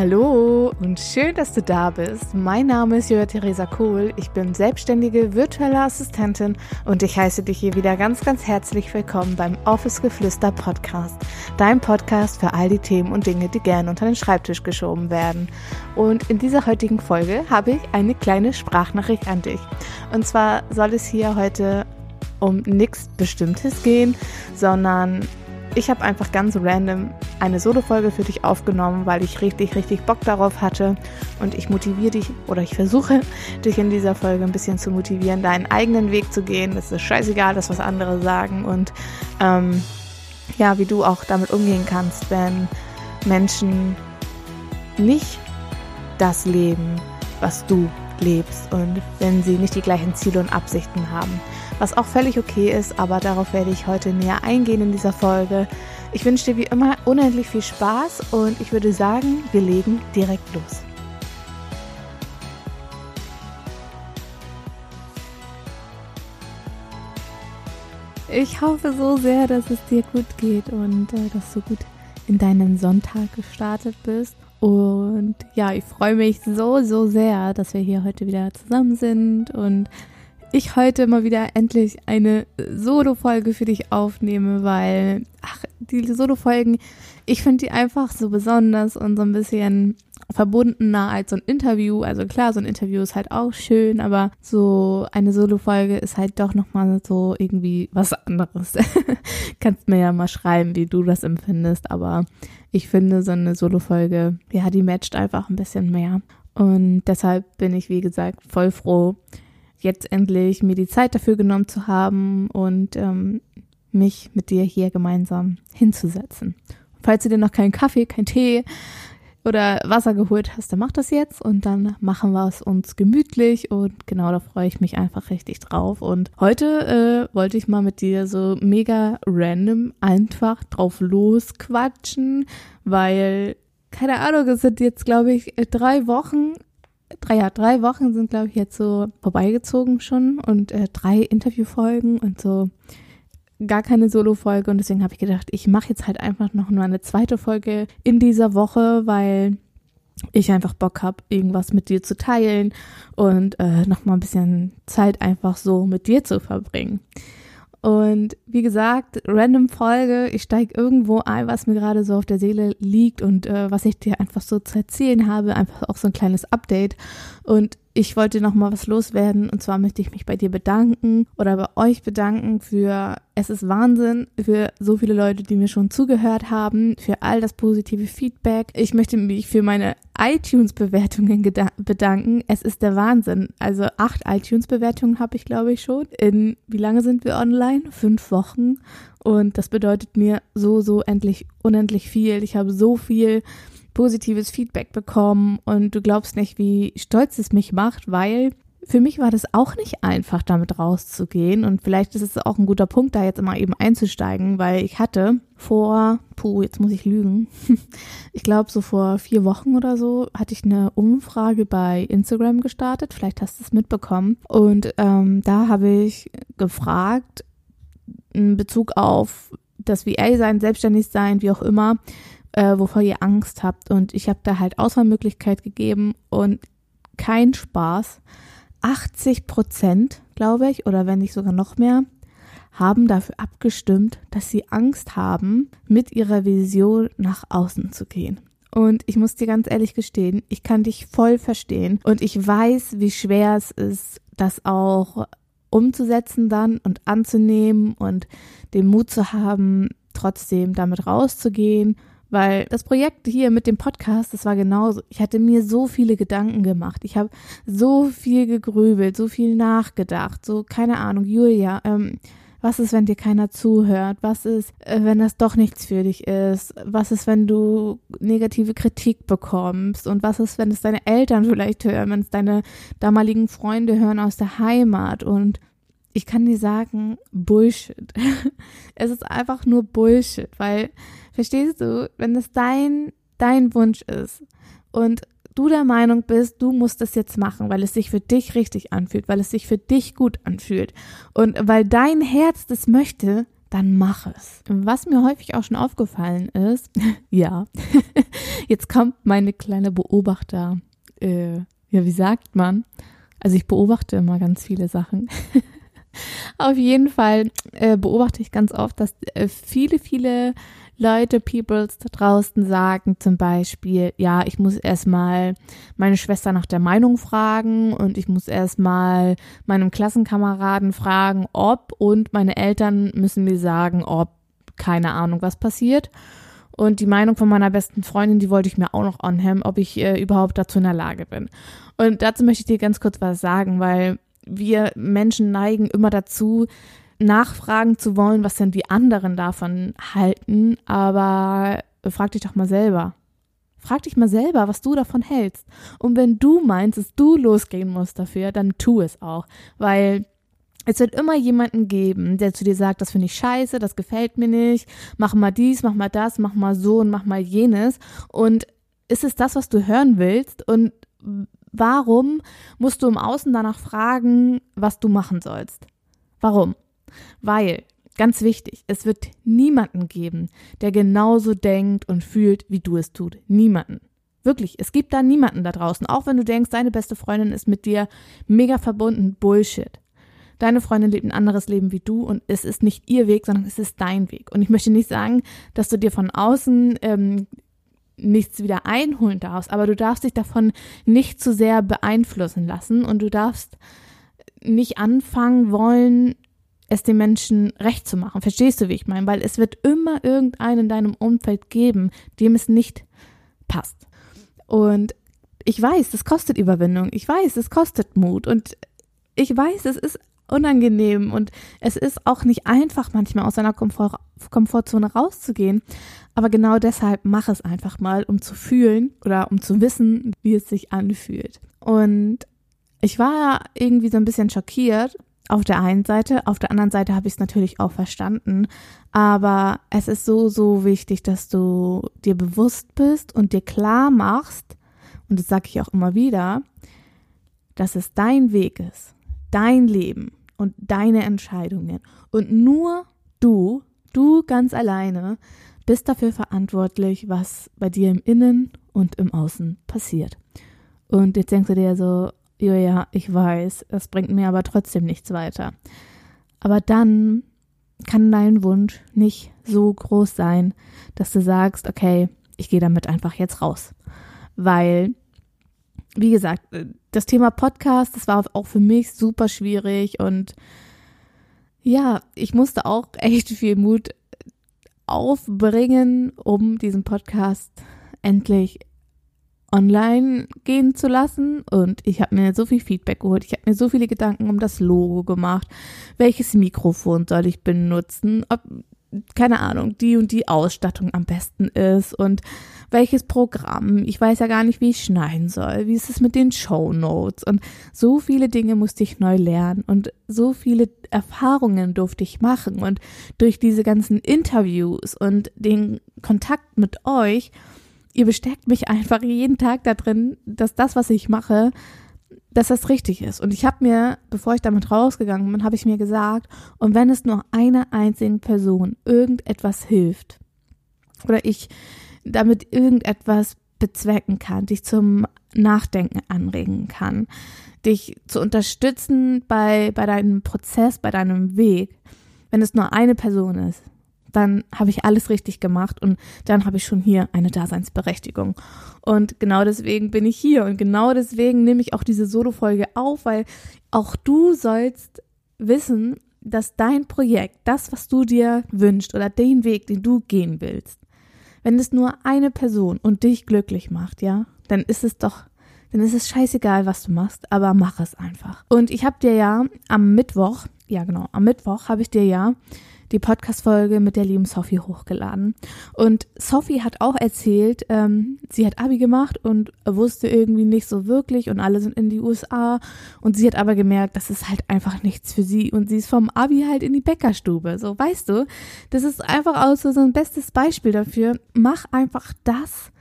Hallo und schön, dass du da bist. Mein Name ist Joa Theresa Kohl. Ich bin selbstständige virtuelle Assistentin und ich heiße dich hier wieder ganz, ganz herzlich willkommen beim Office Geflüster Podcast. Dein Podcast für all die Themen und Dinge, die gerne unter den Schreibtisch geschoben werden. Und in dieser heutigen Folge habe ich eine kleine Sprachnachricht an dich. Und zwar soll es hier heute um nichts Bestimmtes gehen, sondern ich habe einfach ganz random eine Solo-Folge für dich aufgenommen, weil ich richtig, richtig Bock darauf hatte. Und ich motiviere dich oder ich versuche dich in dieser Folge ein bisschen zu motivieren, deinen eigenen Weg zu gehen. Das ist scheißegal, das was andere sagen. Und ähm, ja, wie du auch damit umgehen kannst, wenn Menschen nicht das leben, was du lebst und wenn sie nicht die gleichen Ziele und Absichten haben was auch völlig okay ist, aber darauf werde ich heute näher eingehen in dieser Folge. Ich wünsche dir wie immer unendlich viel Spaß und ich würde sagen, wir legen direkt los. Ich hoffe so sehr, dass es dir gut geht und äh, dass du gut in deinen Sonntag gestartet bist. Und ja, ich freue mich so, so sehr, dass wir hier heute wieder zusammen sind und ich heute mal wieder endlich eine Solo-Folge für dich aufnehme, weil, ach, die Solo-Folgen, ich finde die einfach so besonders und so ein bisschen verbundener als so ein Interview. Also klar, so ein Interview ist halt auch schön, aber so eine Solo-Folge ist halt doch nochmal so irgendwie was anderes. Kannst mir ja mal schreiben, wie du das empfindest, aber ich finde so eine Solo-Folge, ja, die matcht einfach ein bisschen mehr. Und deshalb bin ich, wie gesagt, voll froh, jetzt endlich mir die Zeit dafür genommen zu haben und ähm, mich mit dir hier gemeinsam hinzusetzen. Falls du dir noch keinen Kaffee, keinen Tee oder Wasser geholt hast, dann mach das jetzt und dann machen wir es uns gemütlich und genau da freue ich mich einfach richtig drauf. Und heute äh, wollte ich mal mit dir so mega random einfach drauf losquatschen, weil keine Ahnung, es sind jetzt glaube ich drei Wochen drei, ja, drei Wochen sind, glaube ich, jetzt so vorbeigezogen schon und äh, drei Interviewfolgen und so gar keine Solo-Folge und deswegen habe ich gedacht, ich mache jetzt halt einfach noch nur eine zweite Folge in dieser Woche, weil ich einfach Bock habe, irgendwas mit dir zu teilen und äh, nochmal ein bisschen Zeit einfach so mit dir zu verbringen. Und wie gesagt, random Folge, ich steige irgendwo ein, was mir gerade so auf der Seele liegt und äh, was ich dir einfach so zu erzählen habe, einfach auch so ein kleines Update. Und ich wollte noch mal was loswerden und zwar möchte ich mich bei dir bedanken oder bei euch bedanken für es ist Wahnsinn für so viele Leute, die mir schon zugehört haben, für all das positive Feedback. Ich möchte mich für meine iTunes Bewertungen bedanken. Es ist der Wahnsinn. Also acht iTunes Bewertungen habe ich glaube ich schon. In wie lange sind wir online? Fünf Wochen. Und das bedeutet mir so so endlich unendlich viel. Ich habe so viel positives Feedback bekommen und du glaubst nicht, wie stolz es mich macht, weil für mich war das auch nicht einfach, damit rauszugehen. Und vielleicht ist es auch ein guter Punkt, da jetzt immer eben einzusteigen, weil ich hatte vor, puh, jetzt muss ich lügen. Ich glaube, so vor vier Wochen oder so hatte ich eine Umfrage bei Instagram gestartet. Vielleicht hast du es mitbekommen. Und ähm, da habe ich gefragt, in Bezug auf das VA-Sein, selbstständig sein, wie auch immer, äh, wovor ihr Angst habt. Und ich habe da halt Auswahlmöglichkeit gegeben und kein Spaß. 80 Prozent, glaube ich, oder wenn nicht sogar noch mehr, haben dafür abgestimmt, dass sie Angst haben, mit ihrer Vision nach außen zu gehen. Und ich muss dir ganz ehrlich gestehen, ich kann dich voll verstehen und ich weiß, wie schwer es ist, das auch umzusetzen dann und anzunehmen und den Mut zu haben, trotzdem damit rauszugehen weil das Projekt hier mit dem Podcast, das war genauso. Ich hatte mir so viele Gedanken gemacht. Ich habe so viel gegrübelt, so viel nachgedacht. So, keine Ahnung, Julia, ähm, was ist, wenn dir keiner zuhört? Was ist, äh, wenn das doch nichts für dich ist? Was ist, wenn du negative Kritik bekommst? Und was ist, wenn es deine Eltern vielleicht hören, wenn es deine damaligen Freunde hören aus der Heimat? Und ich kann dir sagen, Bullshit. es ist einfach nur Bullshit, weil Verstehst du? Wenn es dein, dein Wunsch ist und du der Meinung bist, du musst es jetzt machen, weil es sich für dich richtig anfühlt, weil es sich für dich gut anfühlt und weil dein Herz das möchte, dann mach es. Was mir häufig auch schon aufgefallen ist, ja, jetzt kommt meine kleine Beobachter, äh, ja, wie sagt man? Also ich beobachte immer ganz viele Sachen. Auf jeden Fall äh, beobachte ich ganz oft, dass äh, viele, viele Leute, Peoples da draußen sagen zum Beispiel, ja, ich muss erstmal meine Schwester nach der Meinung fragen und ich muss erstmal meinem Klassenkameraden fragen, ob und meine Eltern müssen mir sagen, ob keine Ahnung, was passiert. Und die Meinung von meiner besten Freundin, die wollte ich mir auch noch anhemmen, ob ich äh, überhaupt dazu in der Lage bin. Und dazu möchte ich dir ganz kurz was sagen, weil wir Menschen neigen immer dazu, nachfragen zu wollen, was denn die anderen davon halten, aber frag dich doch mal selber. Frag dich mal selber, was du davon hältst. Und wenn du meinst, dass du losgehen musst dafür, dann tu es auch. Weil es wird immer jemanden geben, der zu dir sagt, das finde ich scheiße, das gefällt mir nicht, mach mal dies, mach mal das, mach mal so und mach mal jenes. Und ist es das, was du hören willst? Und warum musst du im Außen danach fragen, was du machen sollst? Warum? Weil, ganz wichtig, es wird niemanden geben, der genauso denkt und fühlt, wie du es tut. Niemanden. Wirklich, es gibt da niemanden da draußen. Auch wenn du denkst, deine beste Freundin ist mit dir mega verbunden. Bullshit. Deine Freundin lebt ein anderes Leben wie du und es ist nicht ihr Weg, sondern es ist dein Weg. Und ich möchte nicht sagen, dass du dir von außen ähm, nichts wieder einholen darfst, aber du darfst dich davon nicht zu sehr beeinflussen lassen und du darfst nicht anfangen wollen, es den Menschen recht zu machen. Verstehst du, wie ich meine? Weil es wird immer irgendeinen in deinem Umfeld geben, dem es nicht passt. Und ich weiß, es kostet Überwindung. Ich weiß, es kostet Mut. Und ich weiß, es ist unangenehm und es ist auch nicht einfach, manchmal aus seiner Komfort Komfortzone rauszugehen. Aber genau deshalb mach es einfach mal, um zu fühlen oder um zu wissen, wie es sich anfühlt. Und ich war irgendwie so ein bisschen schockiert, auf der einen Seite, auf der anderen Seite habe ich es natürlich auch verstanden, aber es ist so, so wichtig, dass du dir bewusst bist und dir klar machst, und das sage ich auch immer wieder, dass es dein Weg ist, dein Leben und deine Entscheidungen. Und nur du, du ganz alleine, bist dafür verantwortlich, was bei dir im Innen und im Außen passiert. Und jetzt denkst du dir so, ja, ich weiß, es bringt mir aber trotzdem nichts weiter. Aber dann kann dein Wunsch nicht so groß sein, dass du sagst, okay, ich gehe damit einfach jetzt raus. Weil, wie gesagt, das Thema Podcast, das war auch für mich super schwierig und ja, ich musste auch echt viel Mut aufbringen, um diesen Podcast endlich online gehen zu lassen. Und ich habe mir so viel Feedback geholt, ich habe mir so viele Gedanken um das Logo gemacht, welches Mikrofon soll ich benutzen, ob keine Ahnung, die und die Ausstattung am besten ist und welches Programm. Ich weiß ja gar nicht, wie ich schneiden soll. Wie ist es mit den Show Notes? Und so viele Dinge musste ich neu lernen und so viele Erfahrungen durfte ich machen. Und durch diese ganzen Interviews und den Kontakt mit euch ihr bestärkt mich einfach jeden Tag da drin, dass das, was ich mache, dass das richtig ist. Und ich habe mir, bevor ich damit rausgegangen bin, habe ich mir gesagt, und wenn es nur einer einzigen Person irgendetwas hilft oder ich damit irgendetwas bezwecken kann, dich zum Nachdenken anregen kann, dich zu unterstützen bei, bei deinem Prozess, bei deinem Weg, wenn es nur eine Person ist, dann habe ich alles richtig gemacht und dann habe ich schon hier eine Daseinsberechtigung. Und genau deswegen bin ich hier und genau deswegen nehme ich auch diese Solo-Folge auf, weil auch du sollst wissen, dass dein Projekt, das, was du dir wünschst oder den Weg, den du gehen willst, wenn es nur eine Person und dich glücklich macht, ja, dann ist es doch, dann ist es scheißegal, was du machst, aber mach es einfach. Und ich habe dir ja am Mittwoch, ja genau, am Mittwoch habe ich dir ja die Podcast-Folge mit der lieben Sophie hochgeladen. Und Sophie hat auch erzählt, ähm, sie hat Abi gemacht und wusste irgendwie nicht so wirklich und alle sind in die USA. Und sie hat aber gemerkt, das ist halt einfach nichts für sie. Und sie ist vom Abi halt in die Bäckerstube. So, weißt du, das ist einfach auch so, so ein bestes Beispiel dafür. Mach einfach das,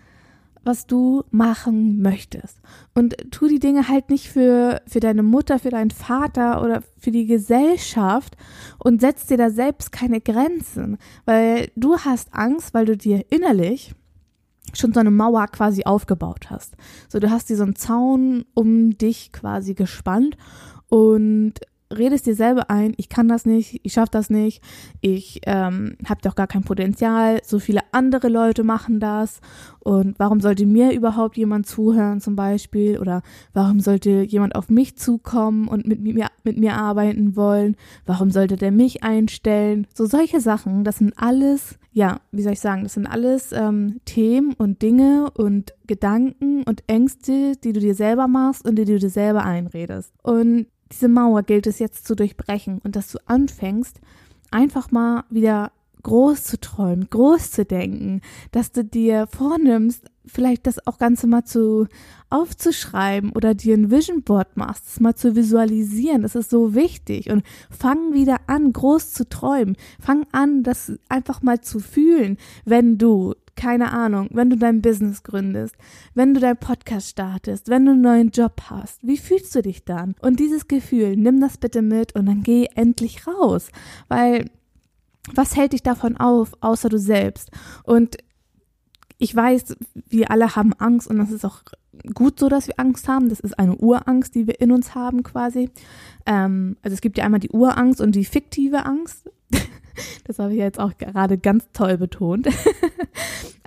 was du machen möchtest. Und tu die Dinge halt nicht für, für deine Mutter, für deinen Vater oder für die Gesellschaft und setz dir da selbst keine Grenzen, weil du hast Angst, weil du dir innerlich schon so eine Mauer quasi aufgebaut hast. So, du hast dir so einen Zaun um dich quasi gespannt und redest dir selber ein, ich kann das nicht, ich schaffe das nicht, ich ähm, habe doch gar kein Potenzial, so viele andere Leute machen das. Und warum sollte mir überhaupt jemand zuhören zum Beispiel? Oder warum sollte jemand auf mich zukommen und mit mir, mit mir arbeiten wollen, warum sollte der mich einstellen, so solche Sachen, das sind alles, ja, wie soll ich sagen, das sind alles ähm, Themen und Dinge und Gedanken und Ängste, die du dir selber machst und die du dir selber einredest. Und diese Mauer gilt es jetzt zu durchbrechen und dass du anfängst, einfach mal wieder groß zu träumen, groß zu denken, dass du dir vornimmst, vielleicht das auch Ganze mal zu aufzuschreiben oder dir ein Vision Board machst, das mal zu visualisieren. Das ist so wichtig und fang wieder an, groß zu träumen. Fang an, das einfach mal zu fühlen, wenn du keine Ahnung, wenn du dein Business gründest, wenn du dein Podcast startest, wenn du einen neuen Job hast, wie fühlst du dich dann? Und dieses Gefühl, nimm das bitte mit und dann geh endlich raus, weil was hält dich davon auf, außer du selbst? Und ich weiß, wir alle haben Angst und das ist auch gut so, dass wir Angst haben. Das ist eine Urangst, die wir in uns haben quasi. Ähm, also es gibt ja einmal die Urangst und die fiktive Angst. Das habe ich jetzt auch gerade ganz toll betont.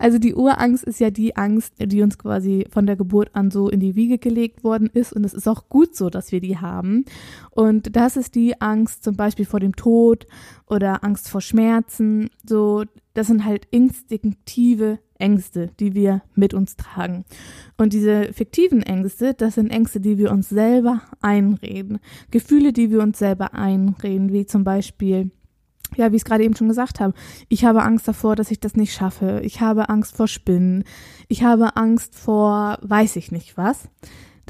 Also die Urangst ist ja die Angst, die uns quasi von der Geburt an so in die Wiege gelegt worden ist. Und es ist auch gut so, dass wir die haben. Und das ist die Angst zum Beispiel vor dem Tod oder Angst vor Schmerzen. So, das sind halt instinktive Ängste, die wir mit uns tragen. Und diese fiktiven Ängste, das sind Ängste, die wir uns selber einreden. Gefühle, die wir uns selber einreden, wie zum Beispiel ja, wie ich es gerade eben schon gesagt habe, ich habe Angst davor, dass ich das nicht schaffe. Ich habe Angst vor Spinnen. Ich habe Angst vor weiß ich nicht was.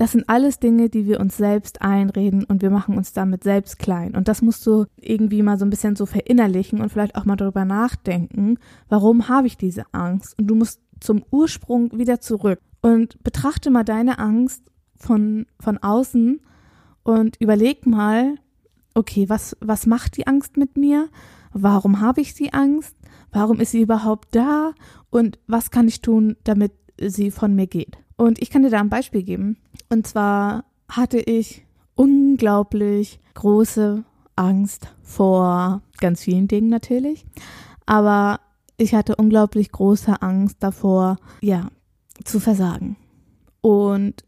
Das sind alles Dinge, die wir uns selbst einreden und wir machen uns damit selbst klein. Und das musst du irgendwie mal so ein bisschen so verinnerlichen und vielleicht auch mal darüber nachdenken, warum habe ich diese Angst? Und du musst zum Ursprung wieder zurück und betrachte mal deine Angst von, von außen und überleg mal, okay, was, was macht die Angst mit mir? Warum habe ich die Angst? Warum ist sie überhaupt da? Und was kann ich tun, damit sie von mir geht? Und ich kann dir da ein Beispiel geben. Und zwar hatte ich unglaublich große Angst vor ganz vielen Dingen natürlich. Aber ich hatte unglaublich große Angst davor, ja, zu versagen. Und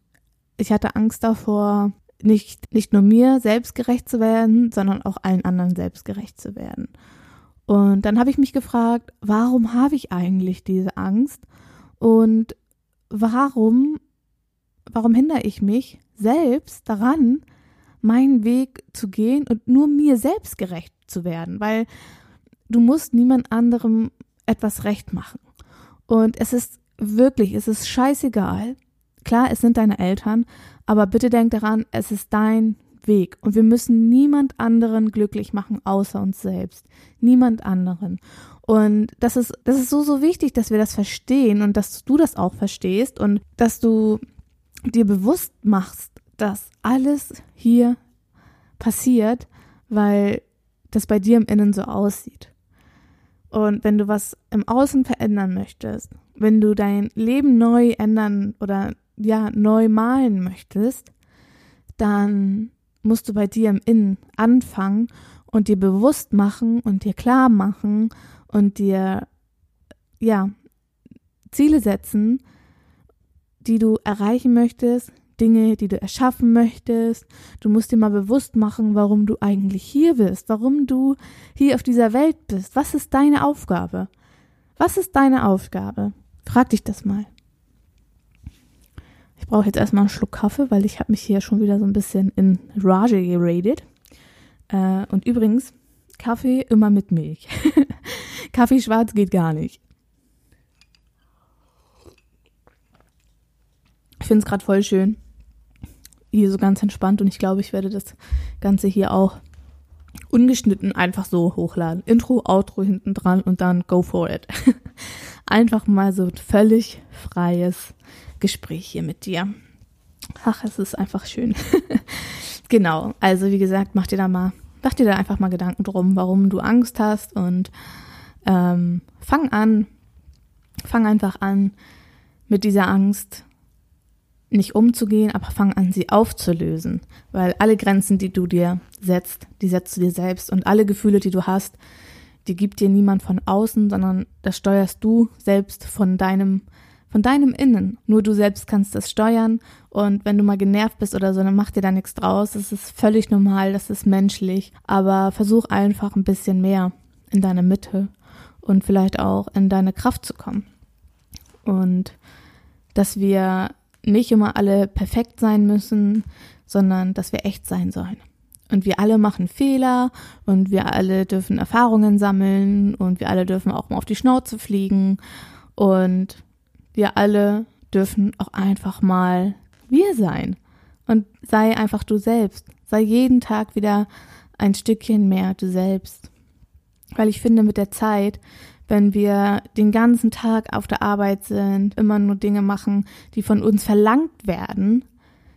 ich hatte Angst davor, nicht, nicht nur mir selbst gerecht zu werden, sondern auch allen anderen selbst gerecht zu werden. Und dann habe ich mich gefragt, warum habe ich eigentlich diese Angst? Und warum, warum hindere ich mich selbst daran, meinen Weg zu gehen und nur mir selbst gerecht zu werden? Weil du musst niemand anderem etwas recht machen. Und es ist wirklich, es ist scheißegal. Klar, es sind deine Eltern, aber bitte denk daran, es ist dein Weg und wir müssen niemand anderen glücklich machen außer uns selbst. Niemand anderen. Und das ist, das ist so, so wichtig, dass wir das verstehen und dass du das auch verstehst und dass du dir bewusst machst, dass alles hier passiert, weil das bei dir im Innen so aussieht. Und wenn du was im Außen verändern möchtest, wenn du dein Leben neu ändern oder ja, neu malen möchtest, dann musst du bei dir im Innen anfangen und dir bewusst machen und dir klar machen und dir, ja, Ziele setzen, die du erreichen möchtest, Dinge, die du erschaffen möchtest. Du musst dir mal bewusst machen, warum du eigentlich hier bist, warum du hier auf dieser Welt bist. Was ist deine Aufgabe? Was ist deine Aufgabe? Frag dich das mal. Brauche jetzt erstmal einen Schluck Kaffee, weil ich habe mich hier schon wieder so ein bisschen in Rage geradet. Äh, und übrigens, Kaffee immer mit Milch. Kaffee schwarz geht gar nicht. Ich finde es gerade voll schön. Hier so ganz entspannt und ich glaube, ich werde das Ganze hier auch ungeschnitten einfach so hochladen. Intro, Outro hinten dran und dann go for it. einfach mal so völlig freies Gespräch hier mit dir. Ach, es ist einfach schön. genau. Also, wie gesagt, mach dir da mal, mach dir da einfach mal Gedanken drum, warum du Angst hast und ähm, fang an, fang einfach an, mit dieser Angst nicht umzugehen, aber fang an, sie aufzulösen. Weil alle Grenzen, die du dir setzt, die setzt du dir selbst. Und alle Gefühle, die du hast, die gibt dir niemand von außen, sondern das steuerst du selbst von deinem, von deinem Innen. Nur du selbst kannst das steuern. Und wenn du mal genervt bist oder so, dann mach dir da nichts draus. Das ist völlig normal, das ist menschlich. Aber versuch einfach ein bisschen mehr in deine Mitte und vielleicht auch in deine Kraft zu kommen. Und dass wir nicht immer alle perfekt sein müssen, sondern dass wir echt sein sollen. Und wir alle machen Fehler und wir alle dürfen Erfahrungen sammeln und wir alle dürfen auch mal auf die Schnauze fliegen und wir alle dürfen auch einfach mal wir sein. Und sei einfach du selbst. Sei jeden Tag wieder ein Stückchen mehr du selbst. Weil ich finde, mit der Zeit wenn wir den ganzen Tag auf der Arbeit sind, immer nur Dinge machen, die von uns verlangt werden,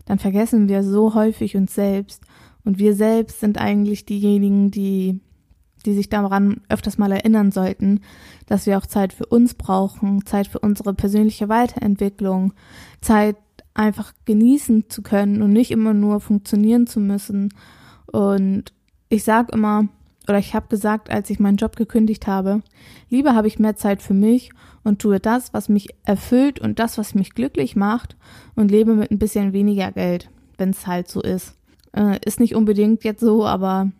dann vergessen wir so häufig uns selbst. Und wir selbst sind eigentlich diejenigen, die, die sich daran öfters mal erinnern sollten, dass wir auch Zeit für uns brauchen, Zeit für unsere persönliche Weiterentwicklung, Zeit einfach genießen zu können und nicht immer nur funktionieren zu müssen. Und ich sag immer, oder ich habe gesagt, als ich meinen Job gekündigt habe, lieber habe ich mehr Zeit für mich und tue das, was mich erfüllt und das, was mich glücklich macht und lebe mit ein bisschen weniger Geld, wenn es halt so ist. Äh, ist nicht unbedingt jetzt so, aber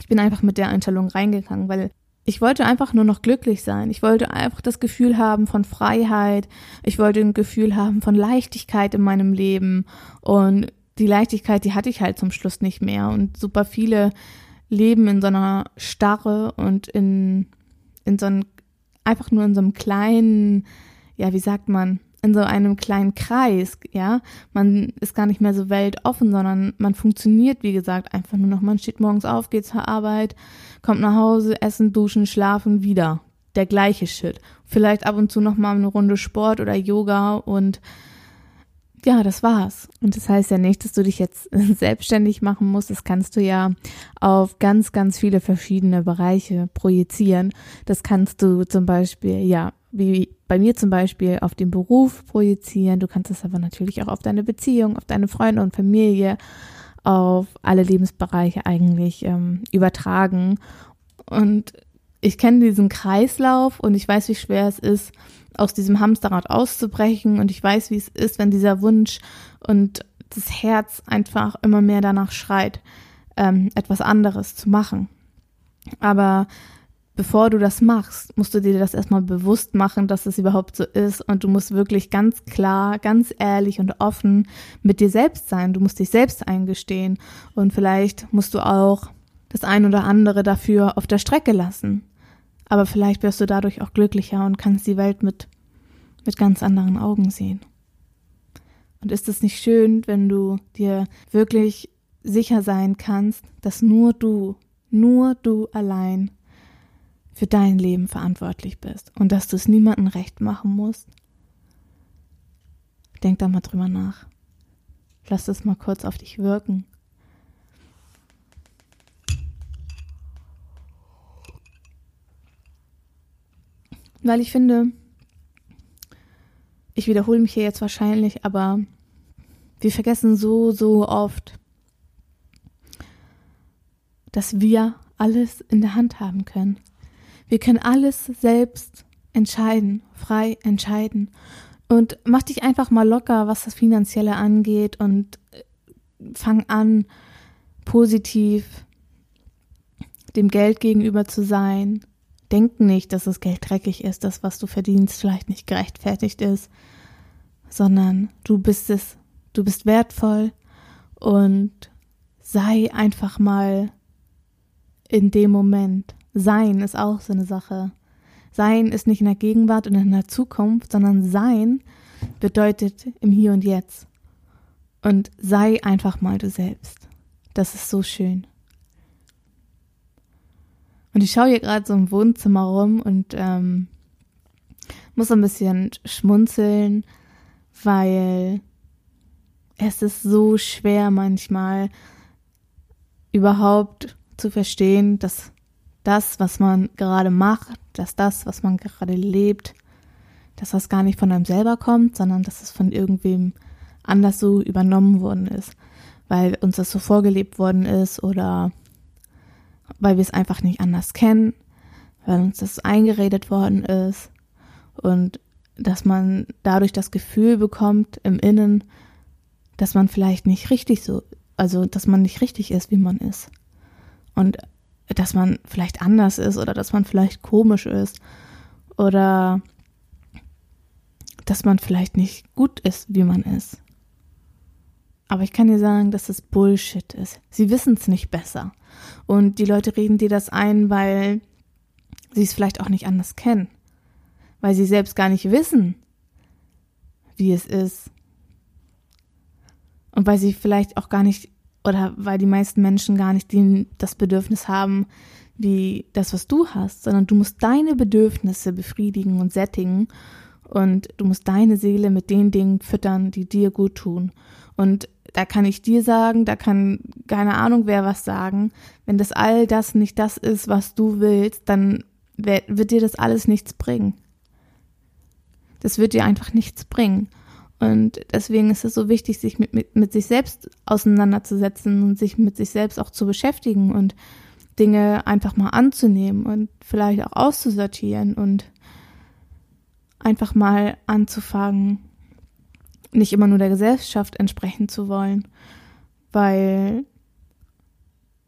ich bin einfach mit der Einstellung reingegangen, weil ich wollte einfach nur noch glücklich sein. Ich wollte einfach das Gefühl haben von Freiheit. Ich wollte ein Gefühl haben von Leichtigkeit in meinem Leben. Und die Leichtigkeit, die hatte ich halt zum Schluss nicht mehr. Und super viele leben in so einer Starre und in, in so einem, einfach nur in so einem kleinen, ja, wie sagt man, in so einem kleinen Kreis, ja. Man ist gar nicht mehr so weltoffen, sondern man funktioniert, wie gesagt, einfach nur noch. Man steht morgens auf, geht zur Arbeit, kommt nach Hause, essen, duschen, schlafen, wieder. Der gleiche Shit. Vielleicht ab und zu noch mal eine Runde Sport oder Yoga und ja, das war's. Und das heißt ja nicht, dass du dich jetzt selbstständig machen musst. Das kannst du ja auf ganz, ganz viele verschiedene Bereiche projizieren. Das kannst du zum Beispiel, ja, wie bei mir zum Beispiel auf den Beruf projizieren. Du kannst es aber natürlich auch auf deine Beziehung, auf deine Freunde und Familie, auf alle Lebensbereiche eigentlich ähm, übertragen. Und ich kenne diesen Kreislauf und ich weiß, wie schwer es ist, aus diesem Hamsterrad auszubrechen und ich weiß, wie es ist, wenn dieser Wunsch und das Herz einfach immer mehr danach schreit, ähm, etwas anderes zu machen. Aber bevor du das machst, musst du dir das erstmal bewusst machen, dass es überhaupt so ist und du musst wirklich ganz klar, ganz ehrlich und offen mit dir selbst sein. Du musst dich selbst eingestehen und vielleicht musst du auch das ein oder andere dafür auf der Strecke lassen. Aber vielleicht wirst du dadurch auch glücklicher und kannst die Welt mit, mit ganz anderen Augen sehen. Und ist es nicht schön, wenn du dir wirklich sicher sein kannst, dass nur du, nur du allein für dein Leben verantwortlich bist und dass du es niemandem recht machen musst? Denk da mal drüber nach. Lass es mal kurz auf dich wirken. Weil ich finde, ich wiederhole mich hier jetzt wahrscheinlich, aber wir vergessen so, so oft, dass wir alles in der Hand haben können. Wir können alles selbst entscheiden, frei entscheiden. Und mach dich einfach mal locker, was das Finanzielle angeht und äh, fang an, positiv dem Geld gegenüber zu sein, Denk nicht, dass das Geld dreckig ist, das, was du verdienst, vielleicht nicht gerechtfertigt ist, sondern du bist es, du bist wertvoll und sei einfach mal in dem Moment. Sein ist auch so eine Sache. Sein ist nicht in der Gegenwart und in der Zukunft, sondern sein bedeutet im Hier und Jetzt. Und sei einfach mal du selbst. Das ist so schön. Und ich schaue hier gerade so im Wohnzimmer rum und ähm, muss ein bisschen schmunzeln, weil es ist so schwer manchmal überhaupt zu verstehen, dass das, was man gerade macht, dass das, was man gerade lebt, dass das gar nicht von einem selber kommt, sondern dass es von irgendwem anders so übernommen worden ist, weil uns das so vorgelebt worden ist oder weil wir es einfach nicht anders kennen, weil uns das eingeredet worden ist und dass man dadurch das Gefühl bekommt im Innen, dass man vielleicht nicht richtig so, also dass man nicht richtig ist, wie man ist. Und dass man vielleicht anders ist oder dass man vielleicht komisch ist oder dass man vielleicht nicht gut ist, wie man ist. Aber ich kann dir sagen, dass es Bullshit ist. Sie wissen es nicht besser. Und die Leute reden dir das ein, weil sie es vielleicht auch nicht anders kennen. Weil sie selbst gar nicht wissen, wie es ist. Und weil sie vielleicht auch gar nicht, oder weil die meisten Menschen gar nicht die, das Bedürfnis haben, wie das, was du hast, sondern du musst deine Bedürfnisse befriedigen und sättigen und du musst deine Seele mit den Dingen füttern, die dir gut tun. Und da kann ich dir sagen, da kann keine Ahnung wer was sagen. Wenn das all das nicht das ist, was du willst, dann wird dir das alles nichts bringen. Das wird dir einfach nichts bringen. Und deswegen ist es so wichtig, sich mit, mit, mit sich selbst auseinanderzusetzen und sich mit sich selbst auch zu beschäftigen und Dinge einfach mal anzunehmen und vielleicht auch auszusortieren und einfach mal anzufangen, nicht immer nur der Gesellschaft entsprechen zu wollen, weil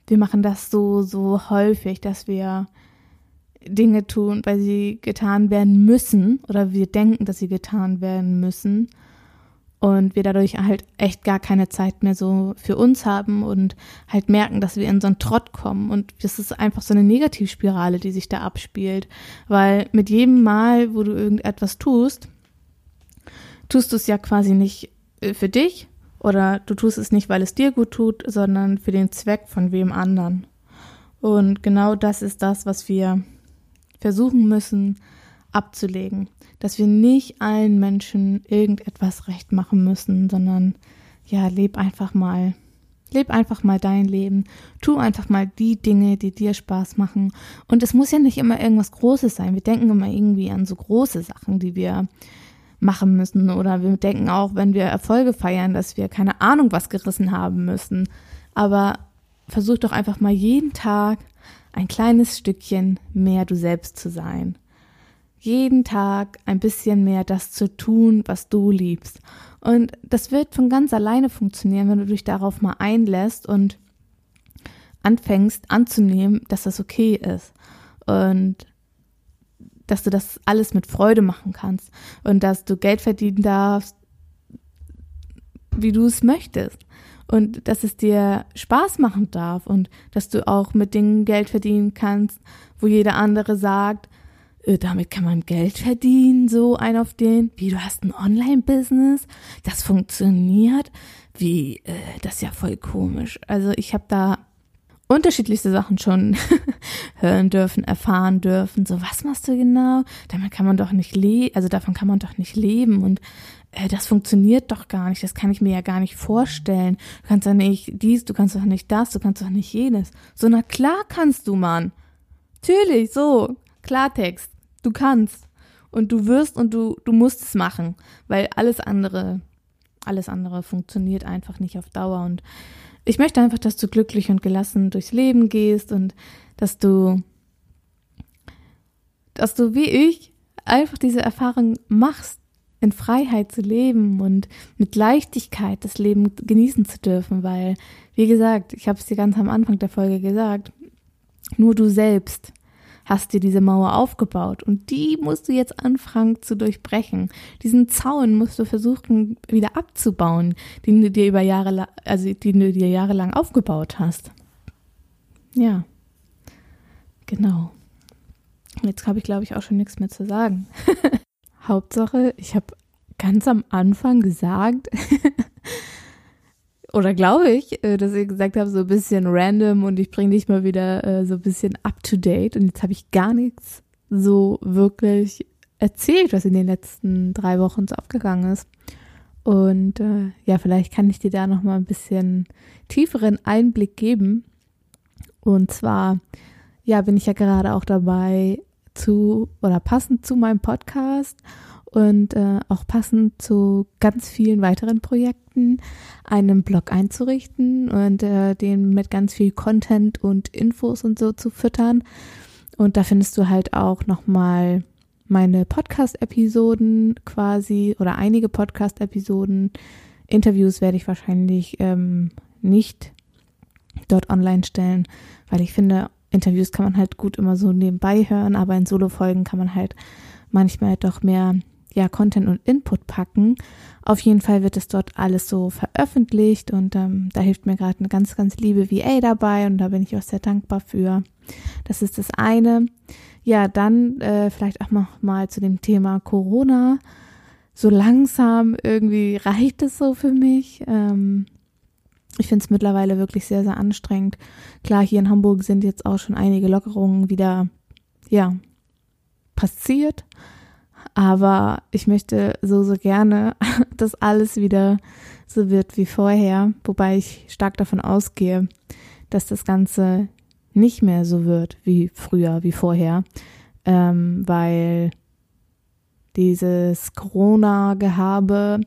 wir machen das so, so häufig, dass wir Dinge tun, weil sie getan werden müssen oder wir denken, dass sie getan werden müssen und wir dadurch halt echt gar keine Zeit mehr so für uns haben und halt merken, dass wir in so einen Trott kommen und das ist einfach so eine Negativspirale, die sich da abspielt, weil mit jedem Mal, wo du irgendetwas tust, tust du es ja quasi nicht äh, für dich oder du tust es nicht, weil es dir gut tut, sondern für den Zweck von wem anderen. Und genau das ist das, was wir versuchen müssen abzulegen, dass wir nicht allen Menschen irgendetwas recht machen müssen, sondern ja, leb einfach mal, leb einfach mal dein Leben, tu einfach mal die Dinge, die dir Spaß machen. Und es muss ja nicht immer irgendwas Großes sein. Wir denken immer irgendwie an so große Sachen, die wir machen müssen. Oder wir denken auch, wenn wir Erfolge feiern, dass wir keine Ahnung was gerissen haben müssen. Aber versuch doch einfach mal jeden Tag ein kleines Stückchen mehr du selbst zu sein. Jeden Tag ein bisschen mehr das zu tun, was du liebst. Und das wird von ganz alleine funktionieren, wenn du dich darauf mal einlässt und anfängst anzunehmen, dass das okay ist. Und dass du das alles mit Freude machen kannst und dass du Geld verdienen darfst, wie du es möchtest und dass es dir Spaß machen darf und dass du auch mit Dingen Geld verdienen kannst, wo jeder andere sagt, damit kann man Geld verdienen, so ein auf den, wie du hast ein Online-Business, das funktioniert, wie, äh, das ist ja voll komisch. Also ich habe da unterschiedlichste Sachen schon hören dürfen, erfahren dürfen. So, was machst du genau? Damit kann man doch nicht leben, also davon kann man doch nicht leben und äh, das funktioniert doch gar nicht, das kann ich mir ja gar nicht vorstellen. Du kannst doch nicht dies, du kannst doch nicht das, du kannst doch nicht jenes. So, na klar kannst du, Mann. Natürlich, so, Klartext. Du kannst. Und du wirst und du, du musst es machen, weil alles andere, alles andere funktioniert einfach nicht auf Dauer und ich möchte einfach, dass du glücklich und gelassen durchs Leben gehst und dass du, dass du wie ich einfach diese Erfahrung machst, in Freiheit zu leben und mit Leichtigkeit das Leben genießen zu dürfen, weil, wie gesagt, ich habe es dir ganz am Anfang der Folge gesagt, nur du selbst hast dir diese Mauer aufgebaut und die musst du jetzt anfangen zu durchbrechen. Diesen Zaun musst du versuchen wieder abzubauen, den du dir über Jahre, also den du dir jahrelang aufgebaut hast. Ja, genau. Jetzt habe ich, glaube ich, auch schon nichts mehr zu sagen. Hauptsache, ich habe ganz am Anfang gesagt, oder glaube ich, äh, dass ich gesagt habe, so ein bisschen random und ich bringe dich mal wieder äh, so ein bisschen up to date. Und jetzt habe ich gar nichts so wirklich erzählt, was in den letzten drei Wochen so abgegangen ist. Und äh, ja, vielleicht kann ich dir da noch mal ein bisschen tieferen Einblick geben. Und zwar, ja, bin ich ja gerade auch dabei zu oder passend zu meinem Podcast und äh, auch passend zu ganz vielen weiteren Projekten einen Blog einzurichten und äh, den mit ganz viel Content und Infos und so zu füttern. Und da findest du halt auch nochmal meine Podcast-Episoden quasi oder einige Podcast-Episoden. Interviews werde ich wahrscheinlich ähm, nicht dort online stellen, weil ich finde, Interviews kann man halt gut immer so nebenbei hören, aber in Solo-Folgen kann man halt manchmal doch mehr ja, Content und Input packen. Auf jeden Fall wird es dort alles so veröffentlicht und ähm, da hilft mir gerade eine ganz, ganz liebe VA dabei und da bin ich auch sehr dankbar für. Das ist das eine. Ja, dann äh, vielleicht auch noch mal zu dem Thema Corona. So langsam irgendwie reicht es so für mich. Ähm, ich finde es mittlerweile wirklich sehr, sehr anstrengend. Klar, hier in Hamburg sind jetzt auch schon einige Lockerungen wieder, ja, passiert. Aber ich möchte so, so gerne, dass alles wieder so wird wie vorher, wobei ich stark davon ausgehe, dass das Ganze nicht mehr so wird wie früher, wie vorher, ähm, weil dieses Corona-Gehabe,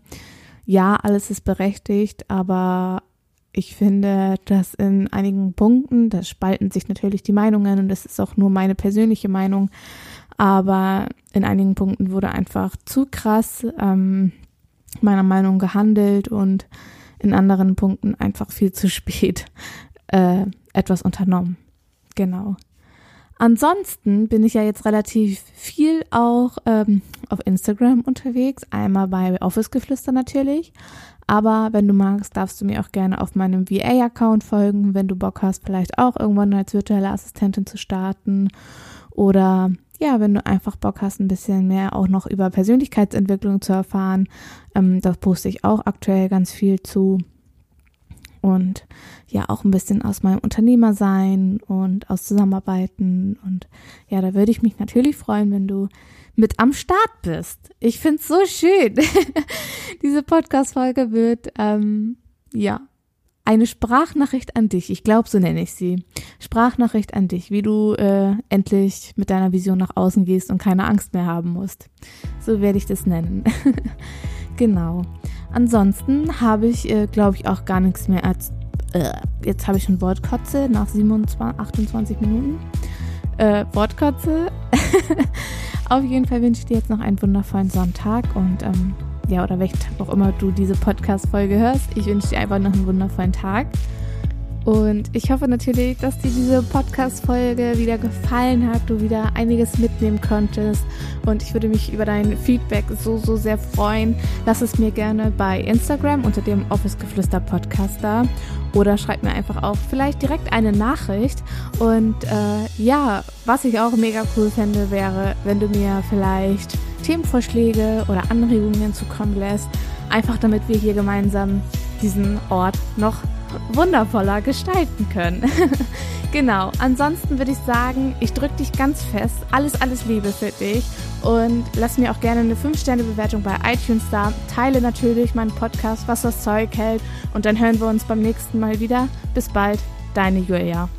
ja, alles ist berechtigt, aber ich finde, dass in einigen Punkten, da spalten sich natürlich die Meinungen und das ist auch nur meine persönliche Meinung, aber in einigen Punkten wurde einfach zu krass ähm, meiner Meinung gehandelt und in anderen Punkten einfach viel zu spät äh, etwas unternommen. Genau. Ansonsten bin ich ja jetzt relativ viel auch ähm, auf Instagram unterwegs. Einmal bei Office Geflüster natürlich. Aber wenn du magst, darfst du mir auch gerne auf meinem VA-Account folgen, wenn du Bock hast, vielleicht auch irgendwann als virtuelle Assistentin zu starten. Oder ja, wenn du einfach Bock hast, ein bisschen mehr auch noch über Persönlichkeitsentwicklung zu erfahren. Ähm, da poste ich auch aktuell ganz viel zu und ja auch ein bisschen aus meinem Unternehmersein und aus Zusammenarbeiten. Und ja, da würde ich mich natürlich freuen, wenn du mit am Start bist. Ich finde es so schön. Diese Podcast-Folge wird ähm, ja eine Sprachnachricht an dich. Ich glaube, so nenne ich sie. Sprachnachricht an dich, wie du äh, endlich mit deiner Vision nach außen gehst und keine Angst mehr haben musst. So werde ich das nennen. genau. Ansonsten habe ich, äh, glaube ich, auch gar nichts mehr als. Äh, jetzt habe ich schon Wortkotze nach 27, 28 Minuten. Äh, Wortkotze. Auf jeden Fall wünsche ich dir jetzt noch einen wundervollen Sonntag und ähm, ja, oder welchen Tag auch immer du diese Podcast-Folge hörst. Ich wünsche dir einfach noch einen wundervollen Tag. Und ich hoffe natürlich, dass dir diese Podcast-Folge wieder gefallen hat, du wieder einiges mitnehmen konntest. Und ich würde mich über dein Feedback so, so sehr freuen. Lass es mir gerne bei Instagram unter dem Office Geflüster Podcast da. Oder schreib mir einfach auch vielleicht direkt eine Nachricht. Und äh, ja, was ich auch mega cool fände, wäre, wenn du mir vielleicht Themenvorschläge oder Anregungen zukommen lässt. Einfach damit wir hier gemeinsam diesen Ort noch wundervoller gestalten können. genau. Ansonsten würde ich sagen, ich drücke dich ganz fest. Alles, alles Liebe für dich. Und lass mir auch gerne eine 5-Sterne-Bewertung bei iTunes da. Teile natürlich meinen Podcast, was das Zeug hält. Und dann hören wir uns beim nächsten Mal wieder. Bis bald, deine Julia.